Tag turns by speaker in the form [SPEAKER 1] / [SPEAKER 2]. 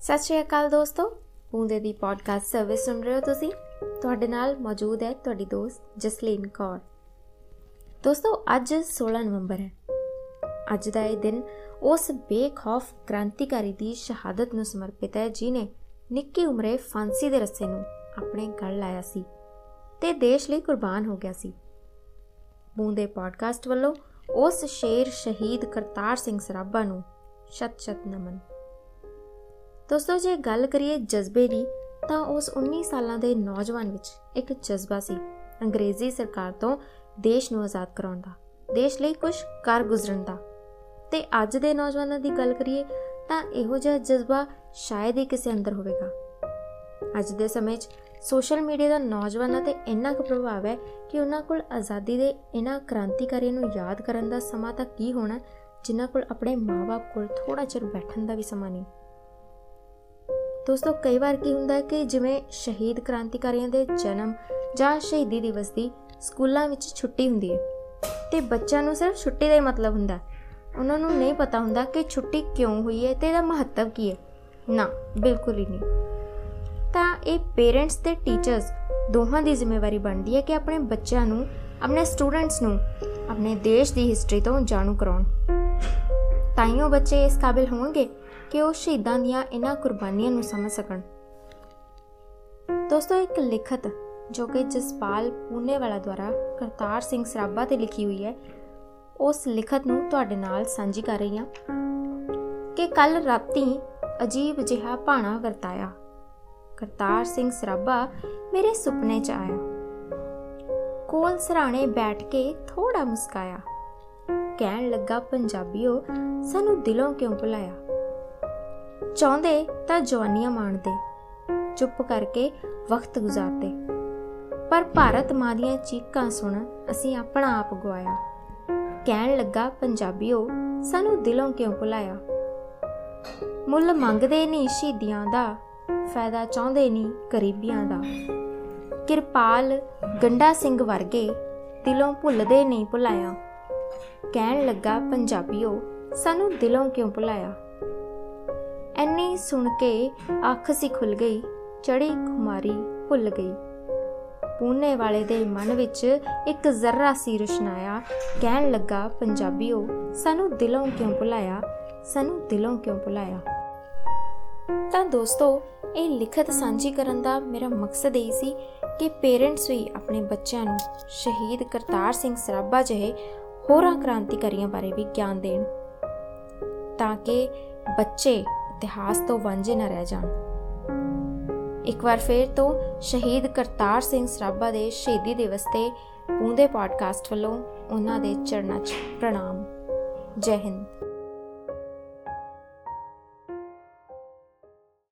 [SPEAKER 1] ਸਤਿ ਸ਼੍ਰੀ ਅਕਾਲ ਦੋਸਤੋ। ਪੂੰਦੇ ਦੀ podcast service ਸੁਣ ਰਹੇ ਹੋ ਤੁਸੀਂ। ਤੁਹਾਡੇ ਨਾਲ ਮੌਜੂਦ ਹੈ ਤੁਹਾਡੀ ਦੋਸਤ ਜਸਲੀਨ ਕੌਰ। ਦੋਸਤੋ, ਅੱਜ 16 ਨਵੰਬਰ ਹੈ। ਅੱਜ ਦਾ ਇਹ ਦਿਨ ਉਸ ਬੇਖੌਫ ਕ੍ਰਾਂਤੀਕਾਰੀ ਦੀ ਸ਼ਹਾਦਤ ਨੂੰ ਸਮਰਪਿਤ ਹੈ ਜਿਨੇ ਨਿੱਕੀ ਉਮਰੇ ਫਾਂਸੀ ਦੇ ਰੱਸੇ ਨੂੰ ਆਪਣੇ ਗਲ ਲਾਇਆ ਸੀ ਤੇ ਦੇਸ਼ ਲਈ ਕੁਰਬਾਨ ਹੋ ਗਿਆ ਸੀ। ਪੂੰਦੇ ਪੋਡਕਾਸਟ ਵੱਲੋਂ ਉਸ ਸ਼ੇਰ ਸ਼ਹੀਦ ਕਰਤਾਰ ਸਿੰਘ ਸਰਾਭਾ ਨੂੰ ਸ਼ਤ ਸ਼ਤ ਨਮਨ। ਦੋਸਤੋ, ਜੇ ਗੱਲ ਕਰੀਏ ਜਜ਼ਬੇ ਦੀ, ਤਾਂ ਉਸ 19 ਸਾਲਾਂ ਦੇ ਨੌਜਵਾਨ ਵਿੱਚ ਇੱਕ ਜਜ਼ਬਾ ਸੀ ਅੰਗਰੇਜ਼ੀ ਸਰਕਾਰ ਤੋਂ ਦੇਸ਼ ਨੂੰ ਆਜ਼ਾਦ ਕਰਾਉਣ ਦਾ, ਦੇਸ਼ ਲਈ ਕੁਝ ਕਰ ਗੁਜ਼ਰਨ ਦਾ। ਤੇ ਅੱਜ ਦੇ ਨੌਜਵਾਨਾਂ ਦੀ ਗੱਲ ਕਰੀਏ, ਤਾਂ ਇਹੋ ਜਿਹਾ ਜਜ਼ਬਾ ਸ਼ਾਇਦ ਹੀ ਕਿਸੇ ਅੰਦਰ ਹੋਵੇਗਾ। ਅੱਜ ਦੇ ਸਮੇਂ 'ਚ ਸੋਸ਼ਲ ਮੀਡੀਆ ਦਾ ਨੌਜਵਾਨਾਂ ਤੇ ਇੰਨਾ ਕੁ ਪ੍ਰਭਾਵ ਹੈ ਕਿ ਉਹਨਾਂ ਕੋਲ ਆਜ਼ਾਦੀ ਦੇ ਇਹਨਾਂ ਕ੍ਰਾਂਤੀਕਾਰੀਆਂ ਨੂੰ ਯਾਦ ਕਰਨ ਦਾ ਸਮਾਂ ਤਾਂ ਕੀ ਹੋਣਾ, ਜਿਨ੍ਹਾਂ ਕੋਲ ਆਪਣੇ ਮਾਪੇ ਕੋਲ ਥੋੜਾ ਚਿਰ ਬੈਠਣ ਦਾ ਵੀ ਸਮਾਂ ਨਹੀਂ। ਦੋਸਤੋ, ਕਈ ਵਾਰ ਕੀ ਹੁੰਦਾ ਹੈ ਕਿ ਜਿਵੇਂ ਸ਼ਹੀਦ ਕ੍ਰਾਂਤੀਕਾਰੀਆਂ ਦੇ ਜਨਮ ਜਾਂ ਸ਼ਹੀਦੀ ਦਿਵਸ ਦੀ ਸਕੂਲਾਂ ਵਿੱਚ ਛੁੱਟੀ ਹੁੰਦੀ ਹੈ ਤੇ ਬੱਚਿਆਂ ਨੂੰ ਸਿਰਫ ਛੁੱਟੀ ਦਾ ਹੀ ਮਤਲਬ ਹੁੰਦਾ ਉਹਨਾਂ ਨੂੰ ਨਹੀਂ ਪਤਾ ਹੁੰਦਾ ਕਿ ਛੁੱਟੀ ਕਿਉਂ ਹੋਈ ਹੈ ਤੇ ਇਹਦਾ ਮਹੱਤਵ ਕੀ ਹੈ। ਨਾ, ਬਿਲਕੁਲ ਹੀ ਨਹੀਂ। ਤਾਂ ਇਹ ਪੇਰੈਂਟਸ ਤੇ ਟੀਚਰਸ ਦੋਹਾਂ ਦੀ ਜ਼ਿੰਮੇਵਾਰੀ ਬਣਦੀ ਹੈ ਕਿ ਆਪਣੇ ਬੱਚਿਆਂ ਨੂੰ, ਆਪਣੇ ਸਟੂਡੈਂਟਸ ਨੂੰ, ਆਪਣੇ ਦੇਸ਼ ਦੀ ਹਿਸਟਰੀ ਤੋਂ ਜਾਣੂ ਕਰਾਉਣ। ਤਾਈਓ ਬੱਚੇ ਇਸ ਕਾਬਿਲ ਹੋਣਗੇ। ਕਿ ਉਹ ਸ਼ਹੀਦਾਂ ਦੀਆਂ ਇਹਨਾਂ ਕੁਰਬਾਨੀਆਂ ਨੂੰ ਸਮਝ ਸਕਣ। ਦੋਸਤੋ, ਇੱਕ ਲਿਖਤ ਜੋ ਕਿ ਜਸਪਾਲ ਪੂਨੇ ਵਾਲਾ ਦੁਆਰਾ ਕਰਤਾਰ ਸਿੰਘ ਸਰਾਭਾ ਤੇ ਲਿਖੀ ਹੋਈ ਹੈ, ਉਸ ਲਿਖਤ ਨੂੰ ਤੁਹਾਡੇ ਨਾਲ ਸਾਂਝੀ ਕਰ ਰਹੀ ਹਾਂ ਕਿ ਕੱਲ ਰਾਤੀ ਅਜੀਬ ਜਿਹਾ ਭਾਣਾ ਵਰਤਾਇਆ। ਕਰਤਾਰ ਸਿੰਘ ਸਰਾਭਾ ਮੇਰੇ ਸੁਪਨੇ 'ਚ ਆਇਆ। ਕੋਲ ਸਰਾਣੇ ਬੈਠ ਕੇ ਥੋੜਾ ਮੁਸਕਾਇਆ। ਕਹਿਣ ਲੱਗਾ, ਪੰਜਾਬੀਓ, ਸਾਨੂੰ ਦਿਲੋਂ ਕਿਉਂ ਭੁਲਾਇਆ? ਚਾਹੁੰਦੇ ਤਾਂ ਜਵਾਨੀਆਂ ਮਾਣਦੇ। ਚੁੱਪ ਕਰਕੇ ਵਕਤ ਗੁਜ਼ਾਰਦੇ। ਪਰ ਭਾਰਤ ਮਾਂ ਦੀਆਂ ਚੀਕਾਂ ਸੁਣ ਅਸੀਂ ਆਪਣਾ ਆਪ ਗਵਾਇਆ ਕਹਿਣ ਲੱਗਾ, ਪੰਜਾਬੀਓ, ਸਾਨੂੰ ਦਿਲੋਂ ਕਿਉਂ ਭੁਲਾਇਆ? ਮੁੱਲ ਮੰਗਦੇ ਨਹੀਂ ਸ਼ਹੀਦੀਆਂ ਦਾ, ਫਾਇਦਾ ਚਾਹੁੰਦੇ ਨਹੀਂ ਗਰੀਬੀਆਂ ਦਾ। ਕਿਰਪਾਲ ਗੰਡਾ ਸਿੰਘ ਵਰਗੇ ਦਿਲੋਂ ਭੁੱਲਦੇ ਨਹੀਂ ਭੁਲਾਇਆ। ਕਹਿਣ ਲੱਗਾ, ਪੰਜਾਬੀਓ, ਸਾਨੂੰ ਦਿਲੋਂ ਕਿਉਂ ਭੁਲਾਇਆ? ਐਨੀ ਸੁਣ ਕੇ ਅੱਖ ਸੀ ਖੁੱਲ ਗਈ ਚੜੀ ਖੁਮਾਰੀ ਭੁੱਲ ਗਈ। ਪੂਨੇ ਵਾਲੇ ਦੇ ਮਨ ਵਿੱਚ ਇੱਕ ਜ਼ਰਰਾ ਸੀ ਰੁਸ਼ਨਾਇਆ ਕਹਿਣ ਲੱਗਾ, ਪੰਜਾਬੀਓ, ਸਾਨੂੰ ਦਿਲੋਂ ਕਿਉਂ ਭੁਲਾਇਆ? ਸਾਨੂੰ ਦਿਲੋਂ ਕਿਉਂ ਭੁਲਾਇਆ? ਤਾਂ ਦੋਸਤੋ, ਇਹ ਲਿਖਤ ਸਾਂਝੀ ਕਰਨ ਦਾ ਮੇਰਾ ਮਕਸਦ ਇਹ ਸੀ ਕਿ ਪੇਰੈਂਟਸ ਵੀ ਆਪਣੇ ਬੱਚਿਆਂ ਨੂੰ ਸ਼ਹੀਦ ਕਰਤਾਰ ਸਿੰਘ ਸਰਾਭਾ ਜਿਹੇ ਹੋਰਾਂ ਕ੍ਰਾਂਤੀਕਾਰੀਆਂ ਬਾਰੇ ਵੀ ਗਿਆਨ ਦੇਣ, ਤਾਂ ਕਿ ਬੱਚੇ ਇਤਿਹਾਸ ਤੋਂ ਵਾਂਝੇ ਨਾ ਰਹਿ ਜਾਣ। ਇੱਕ ਵਾਰ ਫੇਰ ਤੋਂ ਸ਼ਹੀਦ ਕਰਤਾਰ ਸਿੰਘ ਸਰਾਭਾ ਦੇ ਸ਼ਹੀਦੀ ਦਿਵਸ ਤੇ ਪੂੰਦੇ ਪੋਡਕਾਸਟ ਵੱਲੋਂ ਉਹਨਾਂ ਦੇ ਚਰਨਾਂ 'ਚ ਪ੍ਰਣਾਮ। ਜੈ ਹਿੰਦ।